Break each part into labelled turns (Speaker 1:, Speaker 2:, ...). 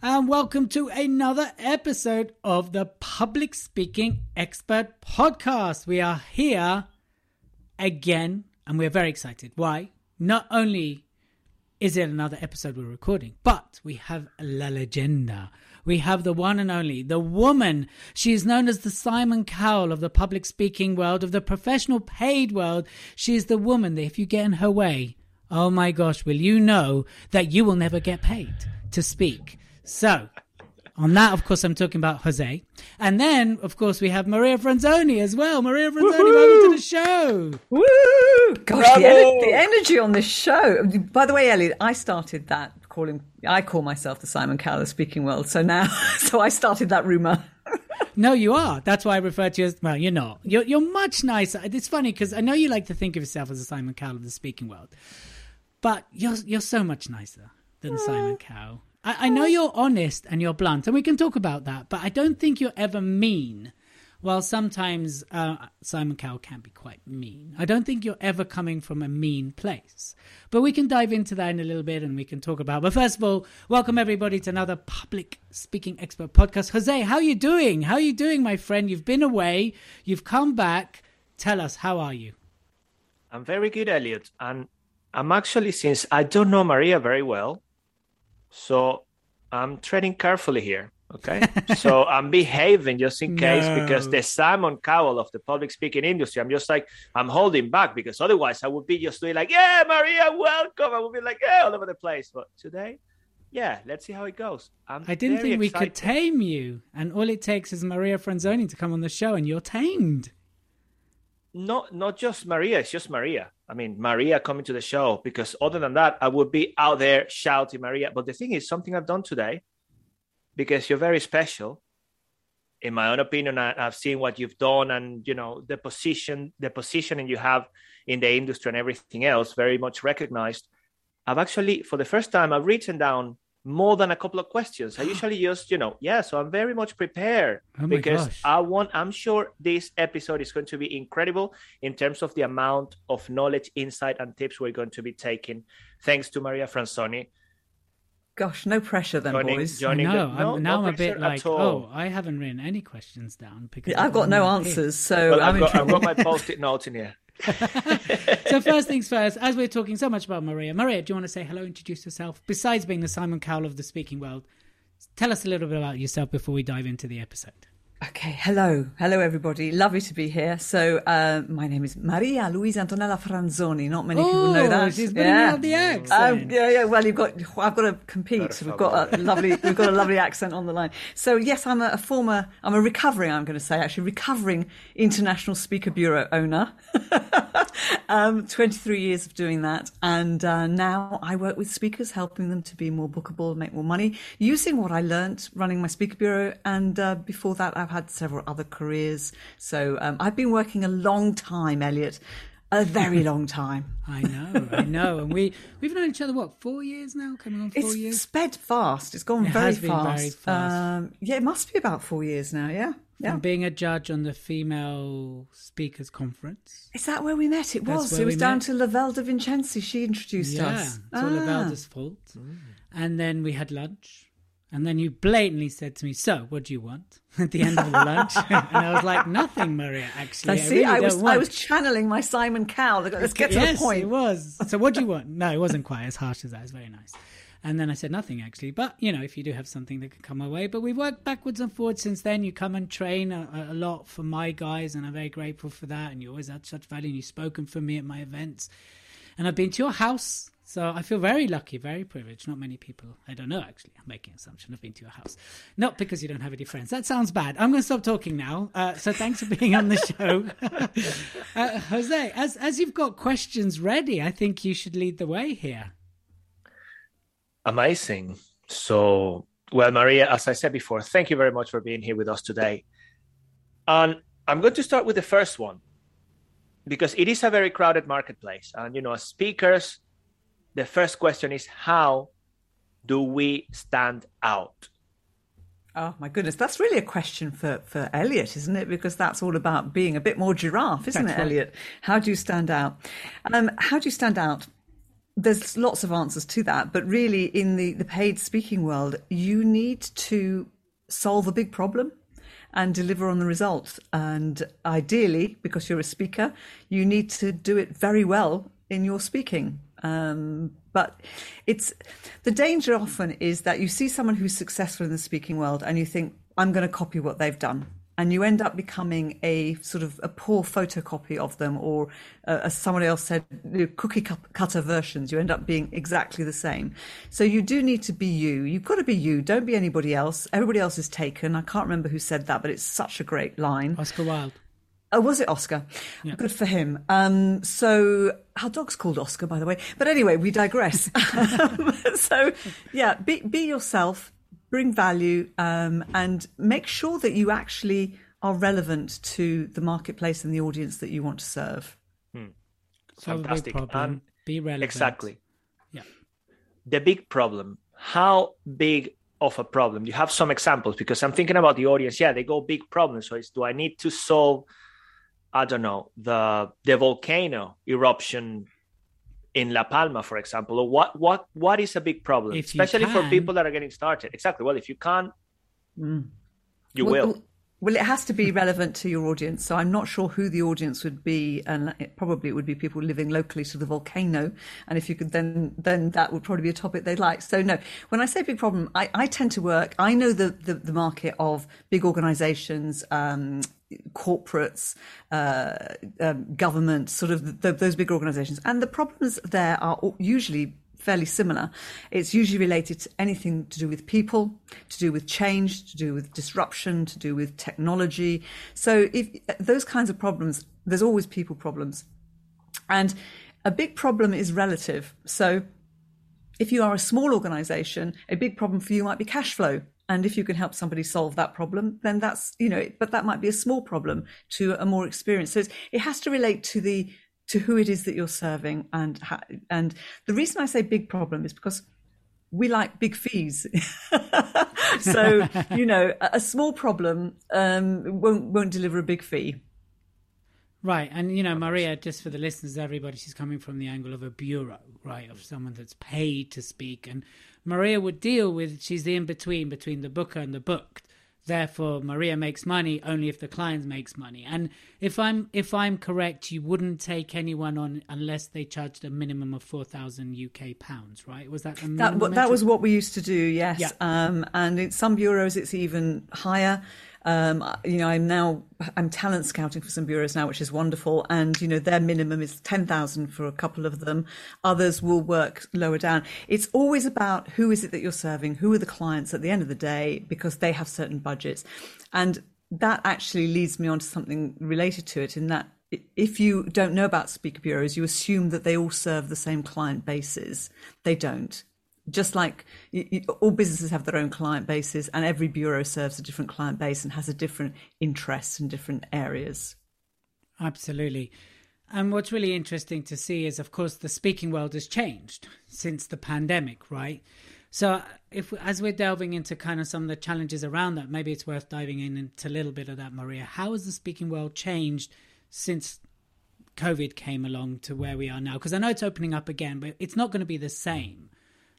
Speaker 1: and welcome to another episode of the Public Speaking Expert Podcast. We are here again, and we're very excited. Why? Not only is it another episode we're recording, but we have La Legenda. We have the one and only, the woman. She is known as the Simon Cowell of the public speaking world, of the professional paid world. She is the woman that if you get in her way, oh my gosh, will you know that you will never get paid to speak? So, on that, of course, I'm talking about Jose. And then, of course, we have Maria Franzoni as well. Maria Franzoni, welcome to the show.
Speaker 2: Woo! Gosh, the, ener- the energy on this show. By the way, Elliot, I started that calling. I call myself the Simon Cowell of the speaking world. So now, so I started that rumor.
Speaker 1: No, you are. That's why I refer to you as well. You're not. You're you're much nicer. It's funny because I know you like to think of yourself as a Simon Cowell of the speaking world, but you're you're so much nicer than ah. Simon Cowell. I, I know you're honest and you're blunt, and we can talk about that. But I don't think you're ever mean. Well, sometimes uh, Simon Cowell can be quite mean. I don't think you're ever coming from a mean place. But we can dive into that in a little bit and we can talk about. But first of all, welcome everybody to another public speaking expert podcast. Jose, how are you doing? How are you doing, my friend? You've been away, you've come back. Tell us, how are you?
Speaker 3: I'm very good, Elliot. And I'm actually, since I don't know Maria very well, so I'm treading carefully here. Okay. so I'm behaving just in case
Speaker 1: No.
Speaker 3: because the Simon Cowell of the public speaking industry, I'm just like, I'm holding back because otherwise I would be just doing like, yeah, Maria, welcome. I would be like, yeah, all over the place. But today, yeah, let's see how it goes. I'm
Speaker 1: I didn't
Speaker 3: very
Speaker 1: think we could tame you. And all it takes is Maria Franzoni to come on the show and you're tamed.
Speaker 3: not not just Maria, it's just Maria. I mean, Maria coming to the show because other than that, I would be out there shouting Maria. But the thing is, something I've done today, because you're very special. In my own opinion, I, I've seen what you've done, and you know the position, the positioning you have in the industry, and everything else, very much recognized. I've actually, for the first time, I've written down more than a couple of questions. I usually just, you know, yeah. So I'm very much prepared
Speaker 1: Oh
Speaker 3: because
Speaker 1: gosh.
Speaker 3: I want. I'm sure this episode is going to be incredible in terms of the amount of knowledge, insight, and tips we're going to be taking. Thanks to Maria Franzoni.
Speaker 2: Gosh, no pressure then,
Speaker 3: Joining-
Speaker 2: boys.
Speaker 3: joining-
Speaker 1: I know.
Speaker 3: the- no,
Speaker 1: I'm, now
Speaker 3: no
Speaker 1: I'm a bit like, oh, I haven't written any questions down because
Speaker 2: I've got no
Speaker 1: I'm here.
Speaker 2: answers, so
Speaker 3: Well,
Speaker 2: I'm
Speaker 3: I've, got, I've got my post-it notes in here.
Speaker 1: so first things first, as we're talking so much about Maria, Maria, do you want to say hello, introduce yourself? Besides being the Simon Cowell of the speaking world, tell us a little bit about yourself before we dive into the episode.
Speaker 2: Okay, hello, hello everybody. Lovely to be here. So, uh, my name is Maria Luisa Antonella Franzoni. Not many people know
Speaker 1: Oh,
Speaker 2: that.
Speaker 1: she's putting out the accent.
Speaker 2: Um, yeah, yeah. Well, you've got. I've got to compete.
Speaker 3: Gotta
Speaker 2: We've got a lovely. We've got a lovely accent on the line. So yes, I'm a, a former. I'm a recovering. I'm going to say actually recovering international speaker bureau owner. um, 23 years of doing that, and uh, now I work with speakers, helping them to be more bookable, make more money, using what I learnt running my speaker bureau. And uh, before that, I've had several other careers. So um, I've been working a long time, Elliot. A very long time.
Speaker 1: I know, I know, and we we've known each other what four years now, coming on four
Speaker 2: It's
Speaker 1: years.
Speaker 2: sped fast. It's gone
Speaker 1: It
Speaker 2: very, fast.
Speaker 1: very fast.
Speaker 2: Um, yeah, it must be about four years now. Yeah, yeah.
Speaker 1: From being a judge on the female speakers conference.
Speaker 2: Is that where we met? It was. It was down
Speaker 1: met.
Speaker 2: to Lavelle de Vincenzi. She introduced
Speaker 1: Yeah,
Speaker 2: us.
Speaker 1: it's all
Speaker 2: Ah.
Speaker 1: Lavelda's fault. And then we had lunch. And then you blatantly said to me, "So, what do you want?" At the end of the lunch, and I was like, "Nothing, Maria. Actually,
Speaker 2: I
Speaker 1: I,
Speaker 2: see.
Speaker 1: really
Speaker 2: I was
Speaker 1: want."
Speaker 2: I was channeling my Simon Cowell. Let's get to
Speaker 1: yes,
Speaker 2: the point.
Speaker 1: it was. So, what do you want? No, it wasn't quite as harsh as that. It was very nice. And then I said nothing actually, but you know, if you do have something that could come my way. But we've worked backwards and forwards since then. You come and train a, a lot for my guys, and I'm very grateful for that. And you always had such value, and you've spoken for me at my events. And I've been to your house, so I feel very lucky, very privileged. Not many people, I don't know actually, I'm making an assumption, have been to your house. Not because you don't have any friends. That sounds bad. I'm going to stop talking now. Uh, so thanks for being on the show. uh, Jose, as, as you've got questions ready, I think you should lead the way here.
Speaker 3: Amazing. So, well, Maria, as I said before, thank you very much for being here with us today. And I'm going to start with the first one because it is a very crowded marketplace. And, you know, as speakers, the first question is how do we stand out?
Speaker 2: Oh my goodness, that's really a question for for Elliot, isn't it? Because that's all about being a bit more giraffe, isn't
Speaker 1: That's
Speaker 2: it,
Speaker 1: right.
Speaker 2: Elliot? How do you stand out? Um, how do you stand out? there's lots of answers to that, but really, in the, the paid speaking world, you need to solve a big problem and deliver on the results. And ideally, because you're a speaker, you need to do it very well in your speaking. Um, but it's the danger often is that you see someone who's successful in the speaking world and you think, I'm going to copy what they've done and you end up becoming a sort of a poor photocopy of them, or uh, as someone else said, cookie cutter versions. You end up being exactly the same. So you do need to be you. You've got to be you. Don't be anybody else. Everybody else is taken. I can't remember who said that, but it's such a great line.
Speaker 1: Oscar Wilde.
Speaker 2: Oh, was it Oscar? Yeah. Good for him. Um, so our dog's called Oscar, by the way. But anyway, we digress. so yeah, be, be yourself bring value um, and make sure that you actually are relevant to the marketplace and the audience that you want to serve.
Speaker 1: Hmm. Fantastic. Um, be relevant.
Speaker 3: Exactly. Yeah. The big problem. How big of a problem? You have some examples because I'm thinking about the audience. Yeah, they go big problems. So it's do I need to solve? I don't know the the volcano eruption in La Palma, for example, or what what what is a big problem, if especially for people that are getting started? Exactly. Well, if you can't, mm. you well, will.
Speaker 2: Well, it has to be relevant to your audience. So I'm not sure who the audience would be, and it, probably it would be people living locally to the volcano. And if you could, then then that would probably be a topic they'd like. So no, when I say big problem, I, I tend to work. I know the the, the market of big organisations, um, corporates, uh, um, government, sort of the, those big organisations, and the problems there are usually fairly similar. It's usually related to anything to do with people, to do with change, to do with disruption, to do with technology. So if those kinds of problems, there's always people problems. And a big problem is relative. So if you are a small organization, a big problem for you might be cash flow. And if you can help somebody solve that problem, then that's, you know, but that might be a small problem to a more experienced. So it has to relate to the to who it is that you're serving and and the reason I say big problem is because we like big fees. so you know, a small problem um, won't won't deliver a big fee.
Speaker 1: Right, and you know, Maria, just for the listeners, everybody, she's coming from the angle of a bureau, right, of someone that's paid to speak, and Maria would deal with. She's the in between between the booker and the booked therefore Maria makes money only if the client makes money. And if I'm if I'm correct, you wouldn't take anyone on unless they charged a minimum of four thousand UK pounds, right? Was that
Speaker 2: that that was what we used to do? Yes, yeah. um, and in some bureaus it's even higher. Um, you know, I'm now I'm talent scouting for some bureaus now, which is wonderful. And you know, their minimum is ten thousand for a couple of them. Others will work lower down. It's always about who is it that you're serving, who are the clients at the end of the day, because they have certain budgets, and that actually leads me on to something related to it. In that, if you don't know about speaker bureaus, you assume that they all serve the same client bases. They don't just like you, you, all businesses have their own client bases and every bureau serves a different client base and has a different interests in different areas.
Speaker 1: Absolutely. And what's really interesting to see is of course the speaking world has changed since the pandemic right? So if as we're delving into kind of some of the challenges around that maybe it's worth diving in into a little bit of that maria. How has the speaking world changed since covid came along to where we are now? Because i know it's opening up again but it's not going to be the same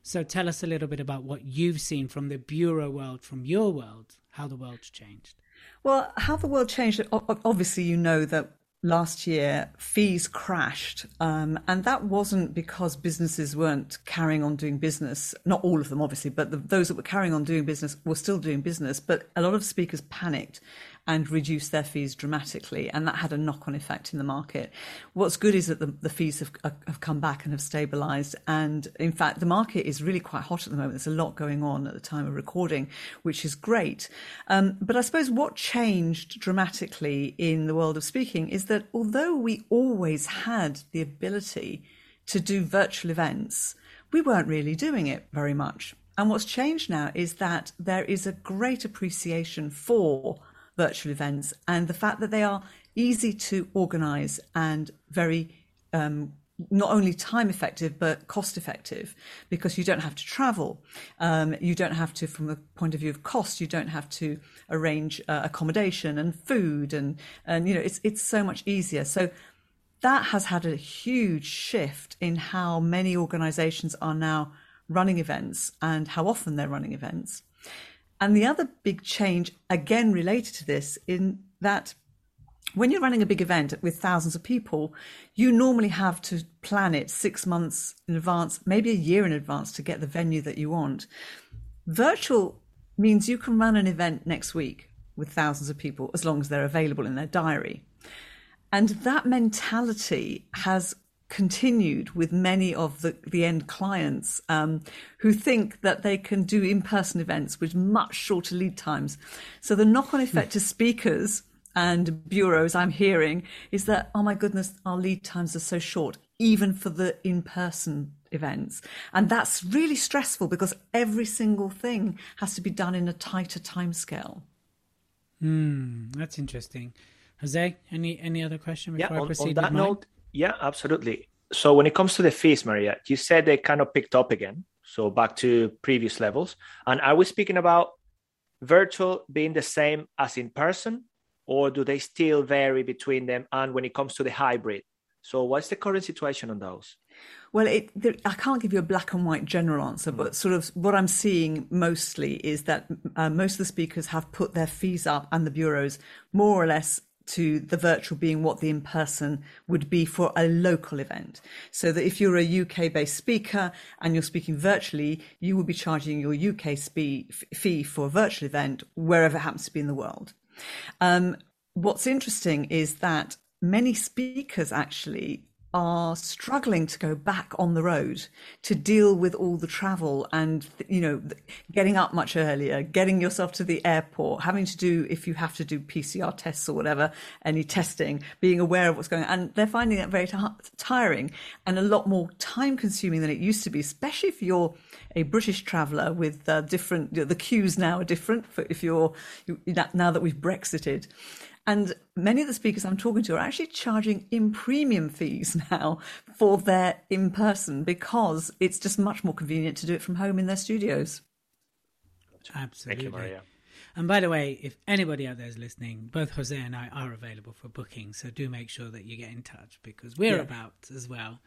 Speaker 1: so tell us a little bit about what you've seen from the bureau world, from your world, how the world's changed.
Speaker 2: Well, how the world changed, obviously, you know that last year fees crashed um, and that wasn't because businesses weren't carrying on doing business not all of them obviously but the, those that were carrying on doing business were still doing business but a lot of speakers panicked and reduce their fees dramatically. And that had a knock on effect in the market. What's good is that the, the fees have, have come back and have stabilized. And in fact, the market is really quite hot at the moment. There's a lot going on at the time of recording, which is great. Um, but I suppose what changed dramatically in the world of speaking is that although we always had the ability to do virtual events, we weren't really doing it very much. And what's changed now is that there is a great appreciation for virtual events and the fact that they are easy to organize and very um, not only time effective but cost effective because you don't have to travel um, you don't have to from the point of view of cost you don't have to arrange uh, accommodation and food and and you know it's it's so much easier so that has had a huge shift in how many organizations are now running events and how often they're running events. And the other big change, again related to this, in that when you're running a big event with thousands of people, you normally have to plan it six months in advance, maybe a year in advance to get the venue that you want. Virtual means you can run an event next week with thousands of people as long as they're available in their diary. And that mentality has continued with many of the, the end clients um, who think that they can do in person events with much shorter lead times. So the knock on effect to speakers and bureaus I'm hearing is that, oh my goodness, our lead times are so short, even for the in person events. And that's really stressful because every single thing has to be done in a tighter timescale.
Speaker 1: Hmm, that's interesting. Jose, any any other question before
Speaker 3: yeah,
Speaker 1: I proceed
Speaker 3: on that note, yeah, absolutely. So when it comes to the fees, Maria, you said they kind of picked up again, so back to previous levels. And are we speaking about virtual being the same as in person, or do they still vary between them? And when it comes to the hybrid, so what's the current situation on those?
Speaker 2: Well, it, there, I can't give you a black and white general answer, but sort of what I'm seeing mostly is that uh, most of the speakers have put their fees up and the bureaus more or less to the virtual being what the in person would be for a local event. So that if you're a UK based speaker and you're speaking virtually, you will be charging your UK spe- fee for a virtual event wherever it happens to be in the world. Um, what's interesting is that many speakers actually are struggling to go back on the road to deal with all the travel and you know getting up much earlier getting yourself to the airport having to do if you have to do pcr tests or whatever any testing being aware of what's going on. And they're finding that very t- tiring and a lot more time consuming than it used to be especially if you're a british traveller with uh, different the queues now are different for if you're you, now that we've brexited and many of the speakers I'm talking to are actually charging in premium fees now for their in person because it's just much more convenient to do it from home in their studios.
Speaker 1: Absolutely.
Speaker 3: Thank you, Maria.
Speaker 1: And by the way, if anybody out there is listening, both Jose and I are available for booking. So do make sure that you get in touch because we're
Speaker 2: Yeah.
Speaker 1: about as well.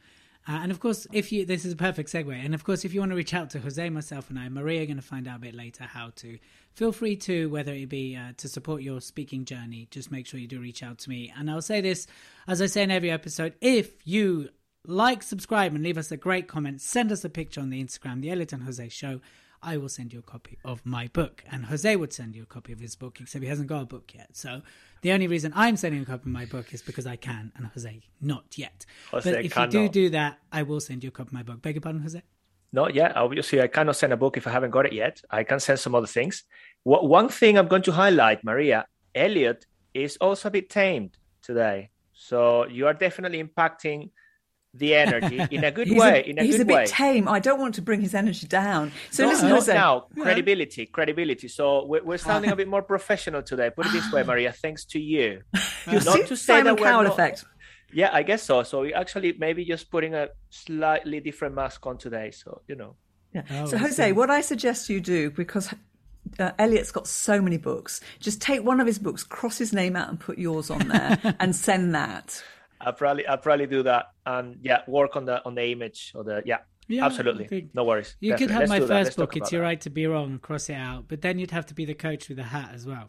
Speaker 1: Uh, and of course, if you this is a perfect segue. And of course, if you want to reach out to Jose, myself, and I, Maria, are going to find out a bit later how to. Feel free to whether it be uh, to support your speaking journey. Just make sure you do reach out to me. And I'll say this as I say in every episode: if you like, subscribe, and leave us a great comment, send us a picture on the Instagram, the Elliot and Jose Show. I will send you a copy of my book, and Jose would send you a copy of his book, except he hasn't got a book yet. So the only reason I'm sending a copy of my book is because I can, and Jose not yet.
Speaker 3: Jose
Speaker 1: but if you do do that, I will send you a copy of my book. Beg your pardon, Jose.
Speaker 3: Not yet. Obviously, I cannot send a book if I haven't got it yet. I can send some other things. What, one thing I'm going to highlight, Maria, Elliot is also a bit tamed today. So you are definitely impacting the energy in a good
Speaker 2: He's
Speaker 3: way.
Speaker 2: a,
Speaker 3: in a
Speaker 2: he's
Speaker 3: good
Speaker 2: a bit
Speaker 3: way.
Speaker 2: tame. I don't want to bring his energy down. So
Speaker 3: No,
Speaker 2: listen,
Speaker 3: not
Speaker 2: Jose.
Speaker 3: now.
Speaker 2: Yeah.
Speaker 3: Credibility, credibility. So we're, we're sounding a bit more professional today. Put it this way, Maria. Thanks to you.
Speaker 2: You
Speaker 3: Not
Speaker 2: see,
Speaker 3: to say
Speaker 2: Simon
Speaker 3: that
Speaker 2: Cowell
Speaker 3: not-
Speaker 2: effect.
Speaker 3: Yeah, I guess so. So we actually maybe just putting a slightly different mask on today. So you know.
Speaker 2: Yeah.
Speaker 1: Oh,
Speaker 2: so Jose,
Speaker 1: see.
Speaker 2: what I suggest you do because uh, Elliot's got so many books, just take one of his books, cross his name out, and put yours on there, and send that.
Speaker 3: I'll probably I'll probably do that and yeah, work on the on the image or the yeah.
Speaker 1: Yeah,
Speaker 3: absolutely. No worries.
Speaker 1: You could have
Speaker 3: Let's
Speaker 1: my first book. It's your
Speaker 3: that.
Speaker 1: right to be wrong. Cross it out. But then you'd have to be the coach with the hat as well.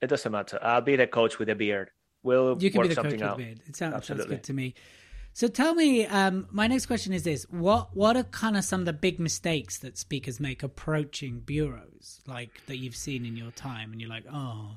Speaker 3: It doesn't matter. I'll be the coach with a beard. We'll
Speaker 1: You can
Speaker 3: work
Speaker 1: be the coach with
Speaker 3: out.
Speaker 1: the beard. It sounds, sounds
Speaker 3: Absolutely.
Speaker 1: good to me. So tell me, um, my next question is this: what what are kind of some of the big mistakes that speakers make approaching bureaus, like that you've seen in your time, and you're like, oh,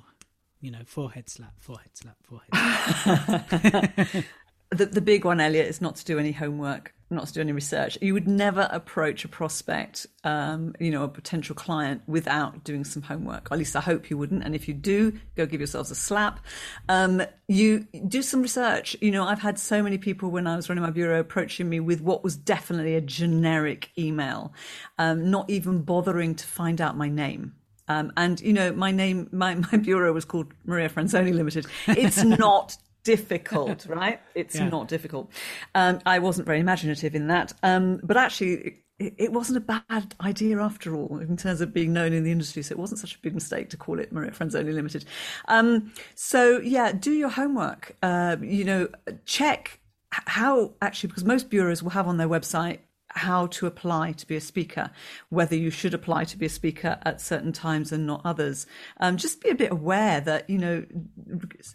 Speaker 1: you know, forehead slap, forehead slap, forehead. slap.
Speaker 2: The, the big one, Elliot, is not to do any homework, not to do any research. You would never approach a prospect, um, you know, a potential client without doing some homework. Or at least I hope you wouldn't. And if you do, go give yourselves a slap. Um, you do some research. You know, I've had so many people when I was running my bureau approaching me with what was definitely a generic email, um, not even bothering to find out my name. Um, and you know, my name, my, my bureau was called Maria Franzoni Limited. It's not difficult, right? It's
Speaker 1: Yeah.
Speaker 2: not difficult. Um, I wasn't very imaginative in that, um, but actually, it, it wasn't a bad idea after all in terms of being known in the industry. So it wasn't such a big mistake to call it Maria Franzoni Limited. Um, so yeah, do your homework. Uh, you know, check how actually because most bureaus will have on their website how to apply to be a speaker, whether you should apply to be a speaker at certain times and not others. Um, just be a bit aware that, you know,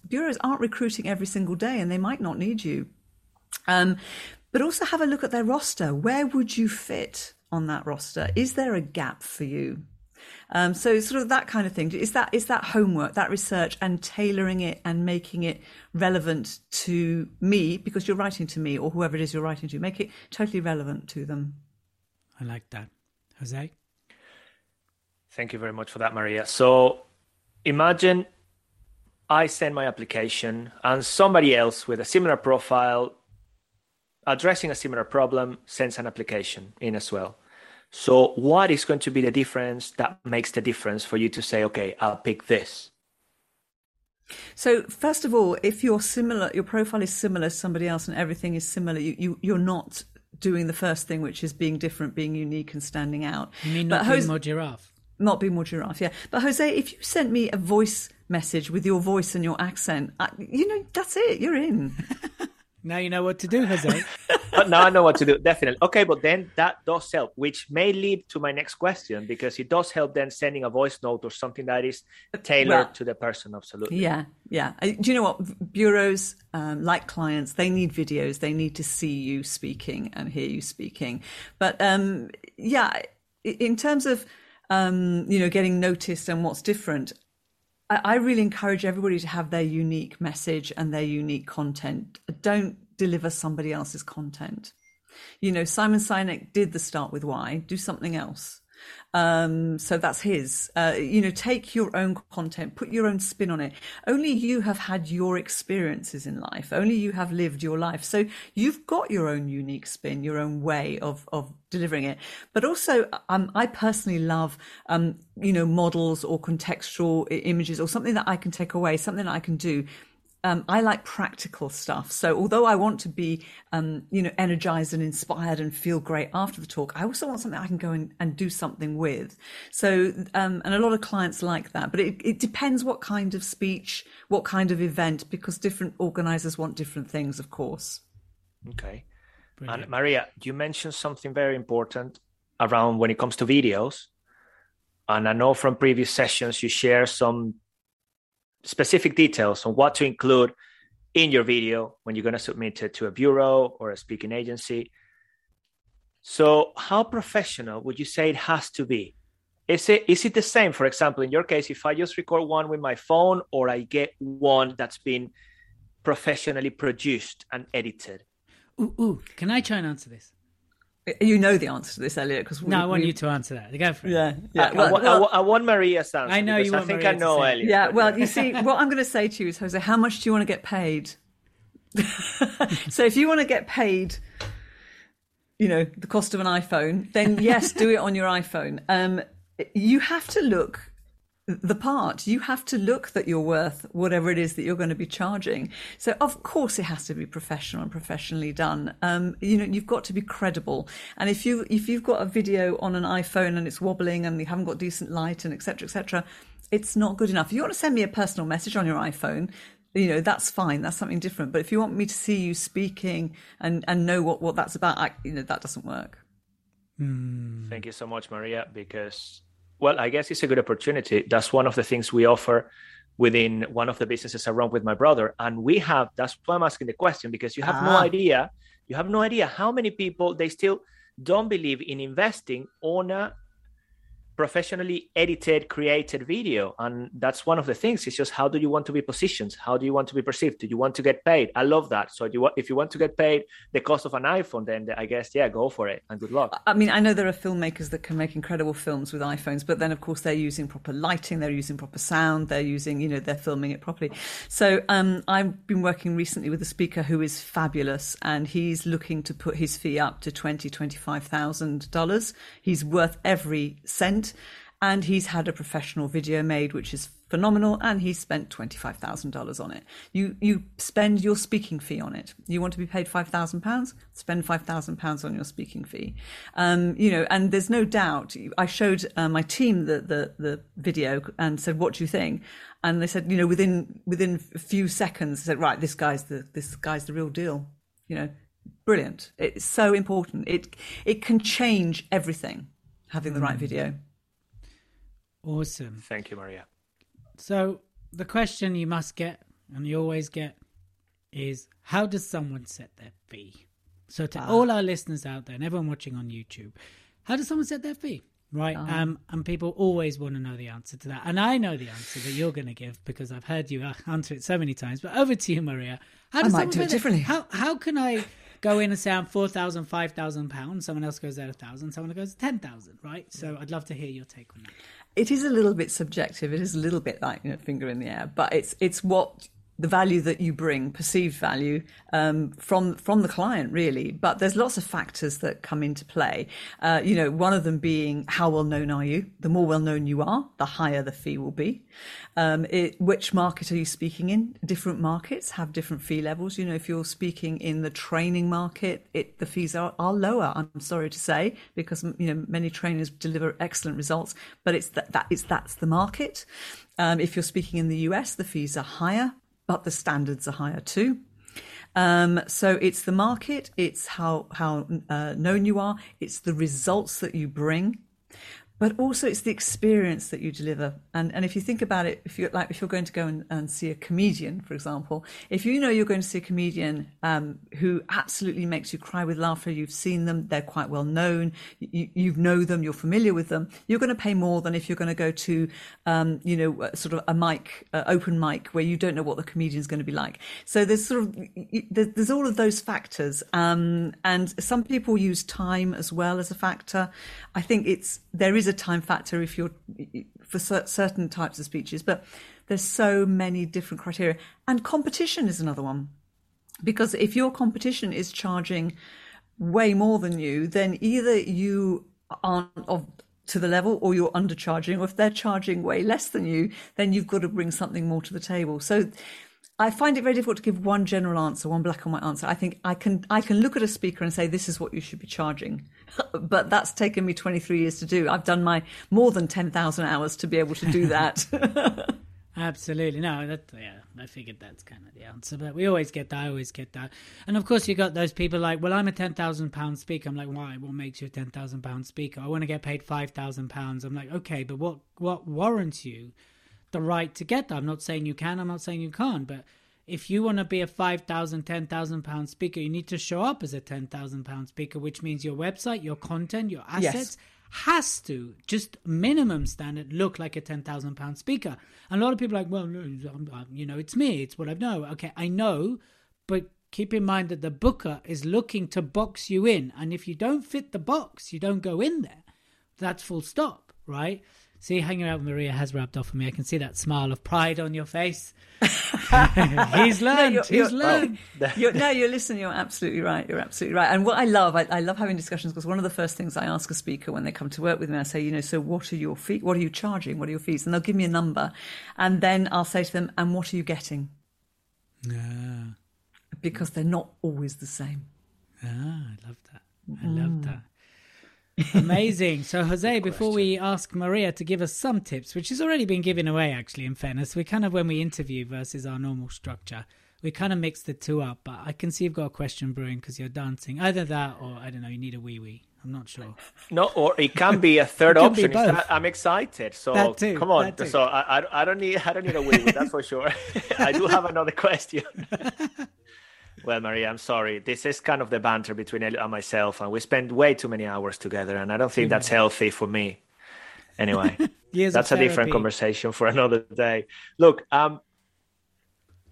Speaker 2: bureaus aren't recruiting every single day and they might not need you. Um, but also have a look at their roster. Where would you fit on that roster? Is there a gap for you? Um, so sort of that kind of thing. Is that is that homework, that research, and tailoring it and making it relevant to me because you're writing to me or whoever it is you're writing to. Make it totally relevant to them.
Speaker 1: I like that, Jose.
Speaker 3: Thank you very much for that, Maria. So imagine I send my application and somebody else with a similar profile addressing a similar problem sends an application in as well. So, what is going to be the difference that makes the difference for you to say, okay, I'll pick this?
Speaker 2: So, first of all, if you're similar, your profile is similar to somebody else and everything is similar, you, you, you're not doing the first thing, which is being different, being unique, and standing out.
Speaker 1: You mean not but being Jose, more giraffe?
Speaker 2: Not being more giraffe, yeah. But Jose, if you sent me a voice message with your voice and your accent, I, you know, that's it. You're in.
Speaker 1: Now you know what to do, Jose.
Speaker 3: now I know what to do, definitely. Okay, but then that does help, which may lead to my next question because it does help then sending a voice note or something that is tailored well, to the person. Absolutely.
Speaker 2: Yeah, yeah. Do you know what? Bureaus, um, like clients, they need videos. They need to see you speaking and hear you speaking. But um, yeah, in terms of um, you know getting noticed and what's different, I really encourage everybody to have their unique message and their unique content. Don't deliver somebody else's content. You know, Simon Sinek did the start with why, do something else. Um, so that's his. Uh, you know, take your own content, put your own spin on it. Only you have had your experiences in life. Only you have lived your life. So you've got your own unique spin, your own way of of delivering it. But also, um, I personally love, um, you know, models or contextual images or something that I can take away, something that I can do um, I like practical stuff. So although I want to be, um, you know, energized and inspired and feel great after the talk, I also want something I can go and, and do something with. So, um, and a lot of clients like that, but it, it depends what kind of speech, what kind of event, because different organizers want different things, of course.
Speaker 3: Okay. Brilliant. And Maria, you mentioned something very important around when it comes to videos. And I know from previous sessions you share some specific details on what to include in your video when you're going to submit it to a bureau or a speaking agency. So, how professional would you say it has to be? Is it is it the same? For example, in your case, if I just record one with my phone, or I get one that's been professionally produced and edited?
Speaker 1: Ooh, ooh, can I try and answer this?
Speaker 2: You know the answer to this, Elliot. Because
Speaker 1: no, I want we... you to answer that. Go for it.
Speaker 2: Yeah, yeah.
Speaker 3: I, well, I, well, I, want Maria's answer.
Speaker 1: I know you.
Speaker 3: I
Speaker 1: think
Speaker 3: Maria I know Elliot.
Speaker 2: Yeah. Well, you see, what I'm going to say to you is, Jose, how much do you want to get paid? so if you want to get paid, you know, the cost of an iPhone, then yes, do it on your iPhone. Um, you have to look the part. You have to look that you're worth whatever it is that you're going to be charging. So of course it has to be professional and professionally done. Um, you know, you've got to be credible. And if you if you've got a video on an iPhone and it's wobbling and you haven't got decent light and etc. etc., it's not good enough. If you want to send me a personal message on your iPhone, you know that's fine. That's something different. But if you want me to see you speaking and and know what what that's about, I, you know that doesn't work.
Speaker 3: Mm. Thank you so much, Maria, because well, I guess it's a good opportunity. That's one of the things we offer within one of the businesses I run with my brother. And we have, that's why I'm asking the question, because you have ah. no idea, you have no idea how many people they still don't believe in investing on a professionally edited created video and that's one of the things. It's just how do you want to be positioned? How do you want to be perceived? Do you want to get paid? I love that. So you if you want to get paid the cost of an iphone then i guess yeah go for it and good luck.
Speaker 2: I mean i know there are filmmakers that can make incredible films with iphones but then of course they're using proper lighting they're using proper sound they're using you know they're filming it properly. So um, i've been working recently with a speaker who is fabulous and he's looking to put his fee up to 20 25000 dollars. He's worth every cent and he's had a professional video made, which is phenomenal, and he spent twenty five thousand dollars on it. You you spend your speaking fee on it. You want to be paid five thousand pounds, spend five thousand pounds on your speaking fee. Um, you know, and there's no doubt. I showed uh, my team the, the the video and said, "What do you think?" And they said, you know, within within a few seconds, they said, "Right, this guy's the this guy's the real deal." You know, brilliant. It's so important. It it can change everything having the right video.
Speaker 1: Awesome.
Speaker 3: Thank you, Maria.
Speaker 1: So the question you must get, and you always get, is how does someone set their fee? So to all our listeners out there and everyone watching on YouTube, how does someone set their fee? Right. Um, and people always want to know the answer to that. And I know the answer that you're going to give because I've heard you uh, answer it so many times. But over to you, Maria. How does
Speaker 2: might do it differently.
Speaker 1: How, how can I go in and say I'm 4,000, 5,000 pounds? Someone else goes there 1,000, someone goes 10,000, right? So I'd love to hear your take on that.
Speaker 2: It is a little bit subjective. It is a little bit like you know, finger in the air, but it's it's what the value that you bring, perceived value um, from from the client, really. But there's lots of factors that come into play. Uh, you know, one of them being how well known are you? The more well known you are, the higher the fee will be. Um, it, which market are you speaking in? Different markets have different fee levels. You know, if you're speaking in the training market, it, the fees are, are lower. I'm sorry to say, because you know many trainers deliver excellent results, but it's that, that it's that's the market. Um, if you're speaking in the US, the fees are higher, but the standards are higher too. Um, so it's the market, it's how how uh, known you are, it's the results that you bring, but also it's the experience that you deliver. And and if you think about it, if you're like if you're going to go and, and see a comedian, for example, if you know you're going to see a comedian um, who absolutely makes you cry with laughter, you've seen them, they're quite well known, you you know them, you're familiar with them, you're going to pay more than if you're going to go to um, you know sort of a mic, uh, open mic where you don't know what the comedian's going to be like. So there's sort of there's all of those factors, um, and some people use time as well as a factor. I think it's there is a time factor if you're for certain types of speeches, but there's so many different criteria, and competition is another one because if your competition is charging way more than you, then either you aren't of to the level or you're undercharging, or if they're charging way less than you, then you've got to bring something more to the table. So I find it very difficult to give one general answer, one black and white answer. I think I can I can look at a speaker and say this is what you should be charging, but that's taken me 23 years to do. I've done my more than 10,000 hours to be able to do that.
Speaker 1: Absolutely. No, that yeah, I figured that's kind of the answer. But we always get that, I always get that. And of course you got those people like, Well, I'm a ten thousand pound speaker. I'm like, Why? What makes you a ten thousand pound speaker? I want to get paid five thousand pounds. I'm like, Okay, but what what warrants you the right to get that? I'm not saying you can, I'm not saying you can't, but if you want to be a 5,000, 10,000 pound speaker, you need to show up as a 10,000 pound speaker, which means your website, your content, your
Speaker 2: Yes.
Speaker 1: assets has to just minimum standard look like a 10,000 pound speaker. And a lot of people are like, well, no, I'm- I'm- you know, it's me, it's what I know. Okay, I know, but keep in mind that the booker is looking to box you in. And if you don't fit the box, you don't go in there. That's full stop, right? See, hanging out with Maria has rubbed off on me. I can see that smile of pride on your face. he's learned.
Speaker 2: you're-
Speaker 1: he's
Speaker 2: you're-
Speaker 1: learned.
Speaker 2: you're, no, you're listening. You're absolutely right. You're absolutely right. And what I love, I, I love having discussions because one of the first things I ask a speaker when they come to work with me, I say, you know, so what are your fees? What are you charging? What are your fees? And they'll give me a number, and then I'll say to them, and what are you getting?
Speaker 1: Ah,
Speaker 2: Because they're not always the same.
Speaker 1: ah, I love that. I love that. Amazing. So, Jose, before we ask Maria to give us some tips, which has already been given away, actually, in fairness, we kind of, when we interview versus our normal structure, we kind of mix the two up. But I can see you've got a question brewing because you're dancing. Either that or, I don't know, you need a wee wee. I'm not sure.
Speaker 3: No, or it can be a third
Speaker 1: It can be
Speaker 3: option. That I'm excited. So
Speaker 1: too,
Speaker 3: come on. So I, I, I don't need I don't need a wee wee, that's for sure. I do have another question. Well, Maria, I'm sorry. This is kind of the banter between Elliot and myself, and we spend way too many hours together, and I don't think that's healthy for me. Anyway, that's a different conversation for another day. Look, um,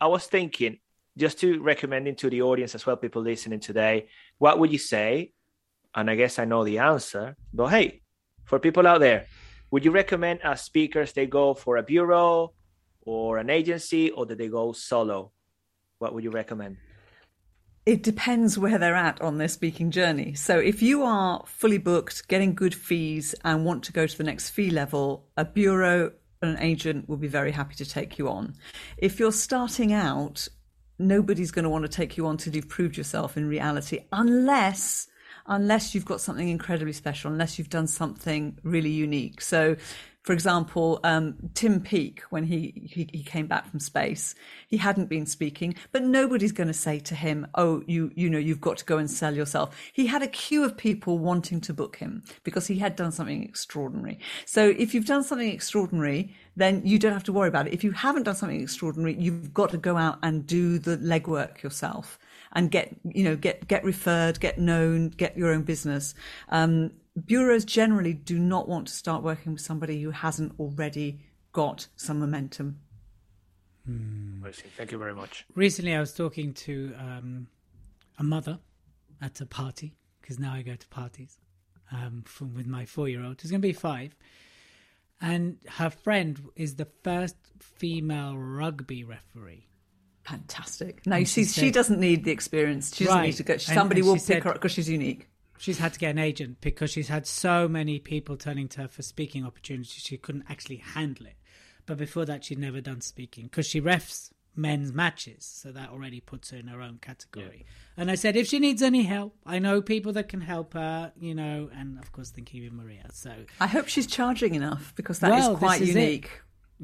Speaker 3: I was thinking just to recommending to the audience as well, people listening today, what would you say? And I guess I know the answer, but hey, for people out there, would you recommend as speakers they go for a bureau or an agency or that they go solo? What would you recommend?
Speaker 2: It depends where they're at on their speaking journey. So if you are fully booked, getting good fees, and want to go to the next fee level, a bureau and an agent will be very happy to take you on. If you're starting out, nobody's going to want to take you on till you've proved yourself in reality, unless unless you've got something incredibly special, unless you've done something really unique. So for example, um, Tim Peake, when he, he, he came back from space, he hadn't been speaking, but nobody's going to say to him, "Oh, you you know you've got to go and sell yourself." He had a queue of people wanting to book him because he had done something extraordinary. So if you've done something extraordinary, then you don't have to worry about it. If you haven't done something extraordinary, you've got to go out and do the legwork yourself and get you know get get referred, get known, get your own business. Um, bureaus generally do not want to start working with somebody who hasn't already got some momentum.
Speaker 3: Hmm. Thank you very much.
Speaker 1: Recently, I was talking to um, a mother at a party because now I go to parties um, from, with my four-year-old, who's going to be five, and her friend is the first female rugby referee.
Speaker 2: Fantastic. Now you see, she, said, she doesn't need the experience. She doesn't right. need to go. Somebody and, and will pick said, her up because she's unique
Speaker 1: she's had to get an agent because she's had so many people turning to her for speaking opportunities she couldn't actually handle it but before that she'd never done speaking because she refs men's matches so that already puts her in her own category yeah. and i said if she needs any help i know people that can help her you know and of course thinking of maria so
Speaker 2: i hope she's charging enough because that well, is quite is unique
Speaker 1: it.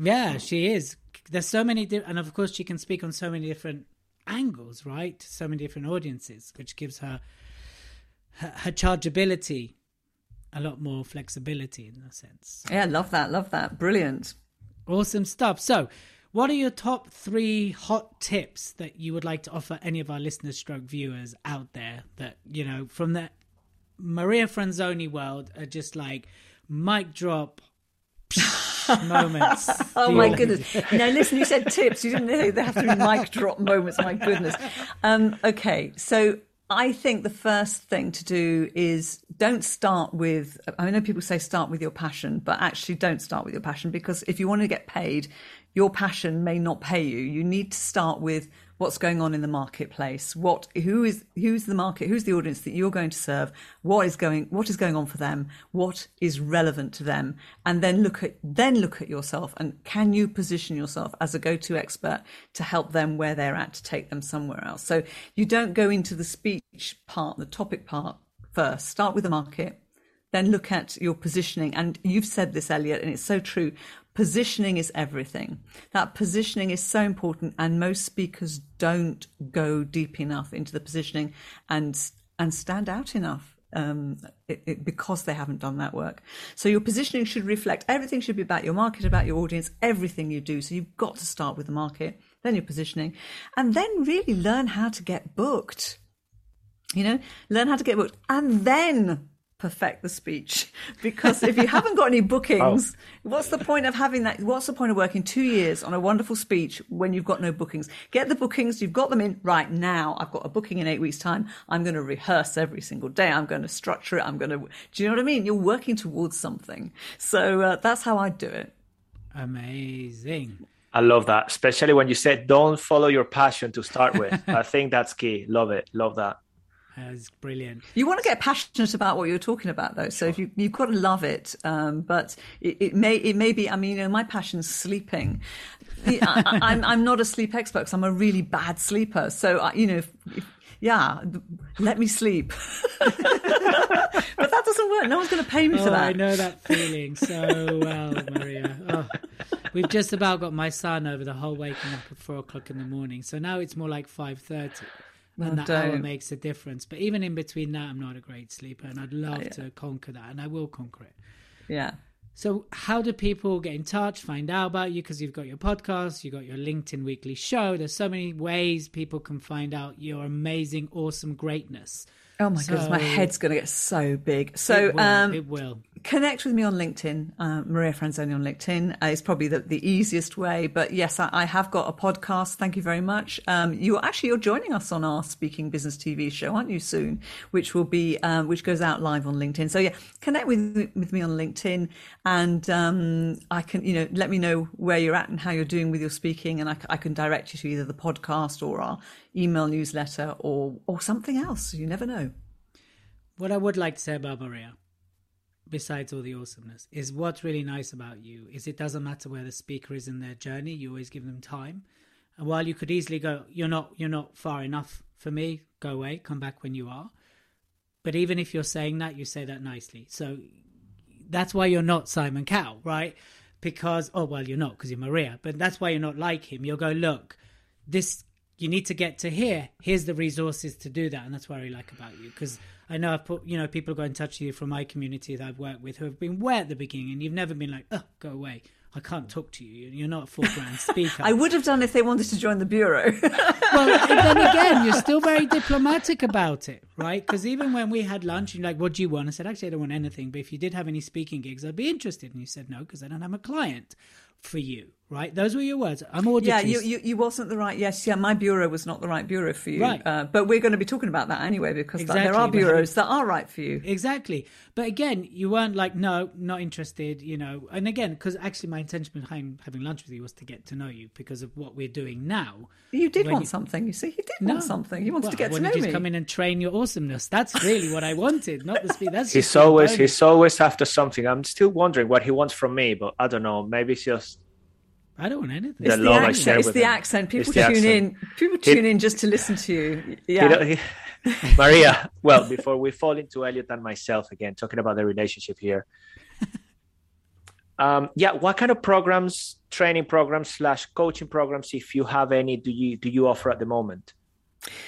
Speaker 1: Yeah she is there's so many di- and of course she can speak on so many different angles right so many different audiences which gives her her, chargeability a lot more flexibility in a sense.
Speaker 2: Yeah, love that. Love that. Brilliant.
Speaker 1: Awesome stuff. So, what are your top three hot tips that you would like to offer any of our listeners, stroke viewers out there that, you know, from the Maria Franzoni world are just like mic drop moments.
Speaker 2: oh my goodness. Now listen, you said tips. You didn't know they have to be mic drop moments. My goodness. Um, okay. So I think the first thing to do is don't start with, I know people say start with your passion, but actually don't start with your passion because if you want to get paid, your passion may not pay you. You need to start with what's going on in the marketplace what who is who's the market who's the audience that you're going to serve what is going what is going on for them what is relevant to them and then look at then look at yourself and can you position yourself as a go-to expert to help them where they're at to take them somewhere else so you don't go into the speech part the topic part first start with the market then look at your positioning. And you've said this, Elliot, and it's so true. Positioning is everything. That positioning is so important, and most speakers don't go deep enough into the positioning and and stand out enough um, it, it, because they haven't done that work. So your positioning should reflect everything. Should be about your market, about your audience, everything you do. So you've got to start with the market, then your positioning, and then really learn how to get booked. You know, learn how to get booked, and then perfect the speech because if you haven't got any bookings oh. what's the point of having that what's the point of working two years on a wonderful speech when you've got no bookings get the bookings you've got them in right now i've got a booking in eight weeks time i'm going to rehearse every single day i'm going to structure it i'm going to do you know what i mean you're working towards something so uh, that's how i do it
Speaker 1: amazing
Speaker 3: I love that, especially when you said don't follow your passion to start with. I think that's key. Love it. Love that.
Speaker 1: That's brilliant.
Speaker 2: You want to get passionate about what you're talking about, though. So if you you've got to love it, um, but it, it, may it may be. I mean, you know, my passion's sleeping. I, am I'm, I'm not a sleep expert because I'm a really bad sleeper. So I, you know, if, if, yeah, let me sleep. but that doesn't work. No one's going to pay me
Speaker 1: oh,
Speaker 2: for that.
Speaker 1: I know that feeling so well, Maria. Oh, we've just about got my son over the whole waking up at four o'clock in the morning. So now it's more like five thirty and that don't. hour makes a difference. But even in between that, I'm not a great sleeper, and I'd love yeah. to conquer that, and I will conquer it.
Speaker 2: Yeah.
Speaker 1: So, how do people get in touch, find out about you? Because you've got your podcast, you've got your LinkedIn weekly show. There's so many ways people can find out your amazing, awesome greatness.
Speaker 2: Oh my so, goodness, my head's going to get so big. So,
Speaker 1: it will,
Speaker 2: um,
Speaker 1: it will.
Speaker 2: Connect with me on LinkedIn. Uh, Maria Franzoni on LinkedIn uh, is probably the, the easiest way. But yes, I, I, have got a podcast. Thank you very much. Um, you actually you're joining us on our Speaking Business TV show, aren't you? Soon, which will be um, which goes out live on LinkedIn. So yeah, connect with with me on LinkedIn, and um, I can you know let me know where you're at and how you're doing with your speaking, and I, I can direct you to either the podcast or our email newsletter or or something else. You never know.
Speaker 1: What I would like to say about Maria besides all the awesomeness, is what's really nice about you is it doesn't matter where the speaker is in their journey. You always give them time, and while you could easily go, you're not you're not far enough for me. Go away. Come back when you are. But even if you're saying that, you say that nicely. So that's why you're not Simon Cowell, right? Because oh well, you're not because you're Maria. But that's why you're not like him. You'll go look. This you need to get to here. Here's the resources to do that, and that's what I really like about you because I know I've put, you know, people got in touch with you from my community that I've worked with who have been way at the beginning, and you've never been like, oh, go away. I can't mm. talk to you. You're not a full brand speaker.
Speaker 2: I would have done if they wanted to join the bureau.
Speaker 1: well, then again, you're still very diplomatic about it, right? Because even when we had lunch, you're like, "What do you want?" I said, "Actually, I don't want anything. But if you did have any speaking gigs, I'd be interested." And you said, "No, because I don't have a client for you." Right? Those were your words. I'm auditory.
Speaker 2: Yeah, you, you, you wasn't the right. Yes, yeah, my bureau was not the right bureau for you. Right. Uh, but we're going to be talking about that anyway because exactly, there are bureaus that are right for you.
Speaker 1: Exactly. But again, you weren't like, no, not interested. You know, and again, because actually my intention behind having lunch with you was to get to know you because of what we're doing now.
Speaker 2: You did want you, something. You see, you did no, want something. You wanted well, to get to know
Speaker 1: just
Speaker 2: me.
Speaker 1: come in and train your awesomeness. That's really what I wanted, not the speed. That's
Speaker 3: he's always he's always after something. I'm still wondering what he wants from me, but I don't know. Maybe it's just
Speaker 1: I don't want anything.
Speaker 2: It's the, the accent. It's the accent. People tune accent. in. People tune in just to listen to you. Yeah. He,
Speaker 3: he, Maria, well, before we fall into Elliot and myself again, talking about the relationship here. Um, yeah, what kind of programs, training programs slash coaching programs, if you have any, do you do you offer at the moment?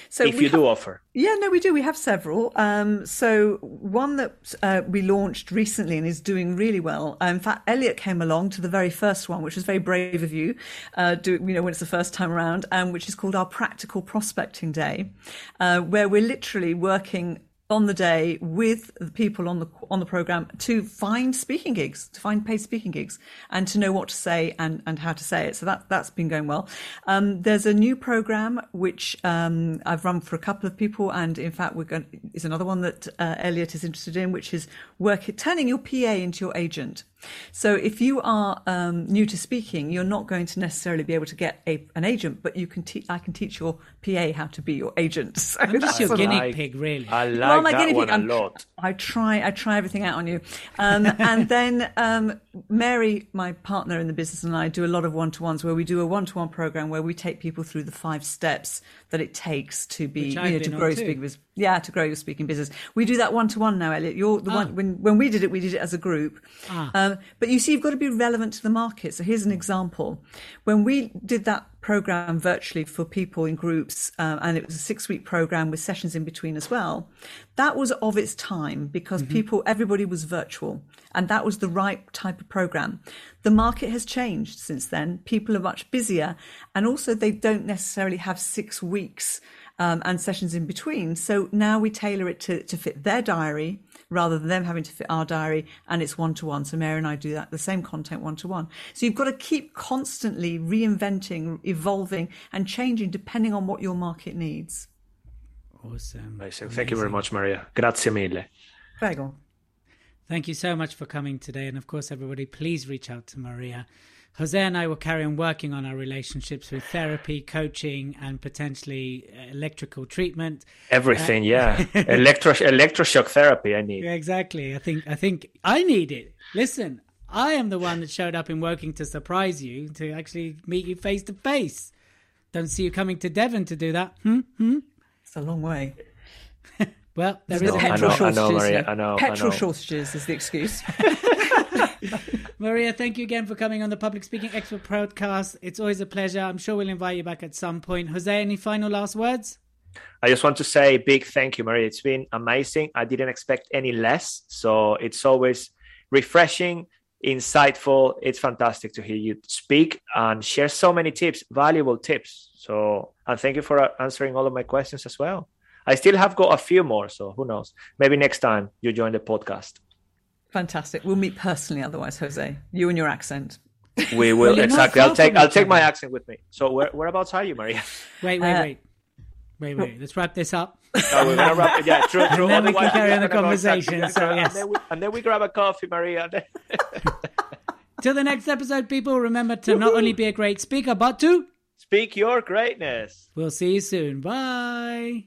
Speaker 3: So if you do offer,
Speaker 2: yeah, no, we do. We have several. Um, so one that uh, we launched recently and is doing really well. Uh, in fact, Elliot came along to the very first one, which was very brave of you. Uh, do you know when it's the first time around, um, which is called our Practical Prospecting Day, uh, where we're literally working on the day with the people on the on the program to find speaking gigs, to find paid speaking gigs, and to know what to say and, and how to say it. So that that's been going well. Um, there's a new program which um, I've run for a couple of people, and in fact, we're going is another one that uh, Elliot is interested in, which is work turning your PA into your agent. So if you are um, new to speaking, you're not going to necessarily be able to get a, an agent, but you can te- I can teach your PA how to be your agent. So
Speaker 1: I'm just your guinea like, pig, really.
Speaker 3: I like well, my that guinea one pig. a lot.
Speaker 2: I try I try everything out on you, um, and then um, Mary, my partner in the business, and I do a lot of one to ones where we do a one to one program where we take people through the five steps that it takes to be you know, to grow speaking business. Yeah, to grow your speaking business. We do that one to one now, Elliot. You're the ah. one when when we did it, we did it as a group. Ah. Um, but you see, you've got to be relevant to the market. So here's an example. When we did that program virtually for people in groups, um, and it was a six week program with sessions in between as well. That was of its time because mm-hmm. people, everybody was virtual, and that was the right type of program. The market has changed since then. People are much busier, and also they don't necessarily have six weeks um, and sessions in between. So now we tailor it to, to fit their diary rather than them having to fit our diary and it's one to one. So Mary and I do that, the same content one to one. So you've got to keep constantly reinventing, evolving and changing depending on what your market needs.
Speaker 1: Awesome.
Speaker 3: Amazing. Thank you very much, Maria. Grazie mille.
Speaker 2: Prego.
Speaker 1: Thank you so much for coming today. And of course, everybody, please reach out to Maria. Jose and I will carry on Woking on our relationships through therapy, coaching, and potentially uh, electrical treatment.
Speaker 3: Everything, uh, yeah. Electro electroshock therapy. I need.
Speaker 1: Exactly. I think. I think I need it. Listen, I am the one that showed up in working to surprise you, to actually meet you face to face. Don't see you coming to Devon to do that. Hmm. Hmm.
Speaker 2: It's a long way.
Speaker 1: well, there is
Speaker 2: the petrol shortages. I know, Maria, I know, petrol shortages is the excuse.
Speaker 1: Maria, thank you again for coming on the Public Speaking Expert podcast. It's always a pleasure. I'm sure we'll invite you back at some point. Jose, any final last words?
Speaker 3: I just want to say a big thank you, Maria. It's been amazing. I didn't expect any less. So it's always refreshing, insightful. It's fantastic to hear you speak and share so many tips, valuable tips. So, and thank you for uh, answering all of my questions as well. I still have got a few more. So who knows? Maybe next time you join the podcast.
Speaker 2: Fantastic. We'll meet personally otherwise, Jose. You and your accent.
Speaker 3: We will
Speaker 1: Well,
Speaker 3: exactly. I'll take I'll take my accent with me. So where, whereabouts are you, Maria?
Speaker 1: Wait, wait,
Speaker 2: Uh,
Speaker 1: wait. Wait, wait. Let's wrap this up.
Speaker 3: No, we're gonna wrap it. Yeah, true, true.
Speaker 1: then we can carry on the conversation,
Speaker 3: exactly.
Speaker 1: so
Speaker 3: And
Speaker 1: yes.
Speaker 3: then we- and then we grab a coffee, Maria.
Speaker 1: Till the next episode, people, remember to not only be a great speaker, but to.
Speaker 3: Speak your greatness.
Speaker 1: We'll see you soon. Bye.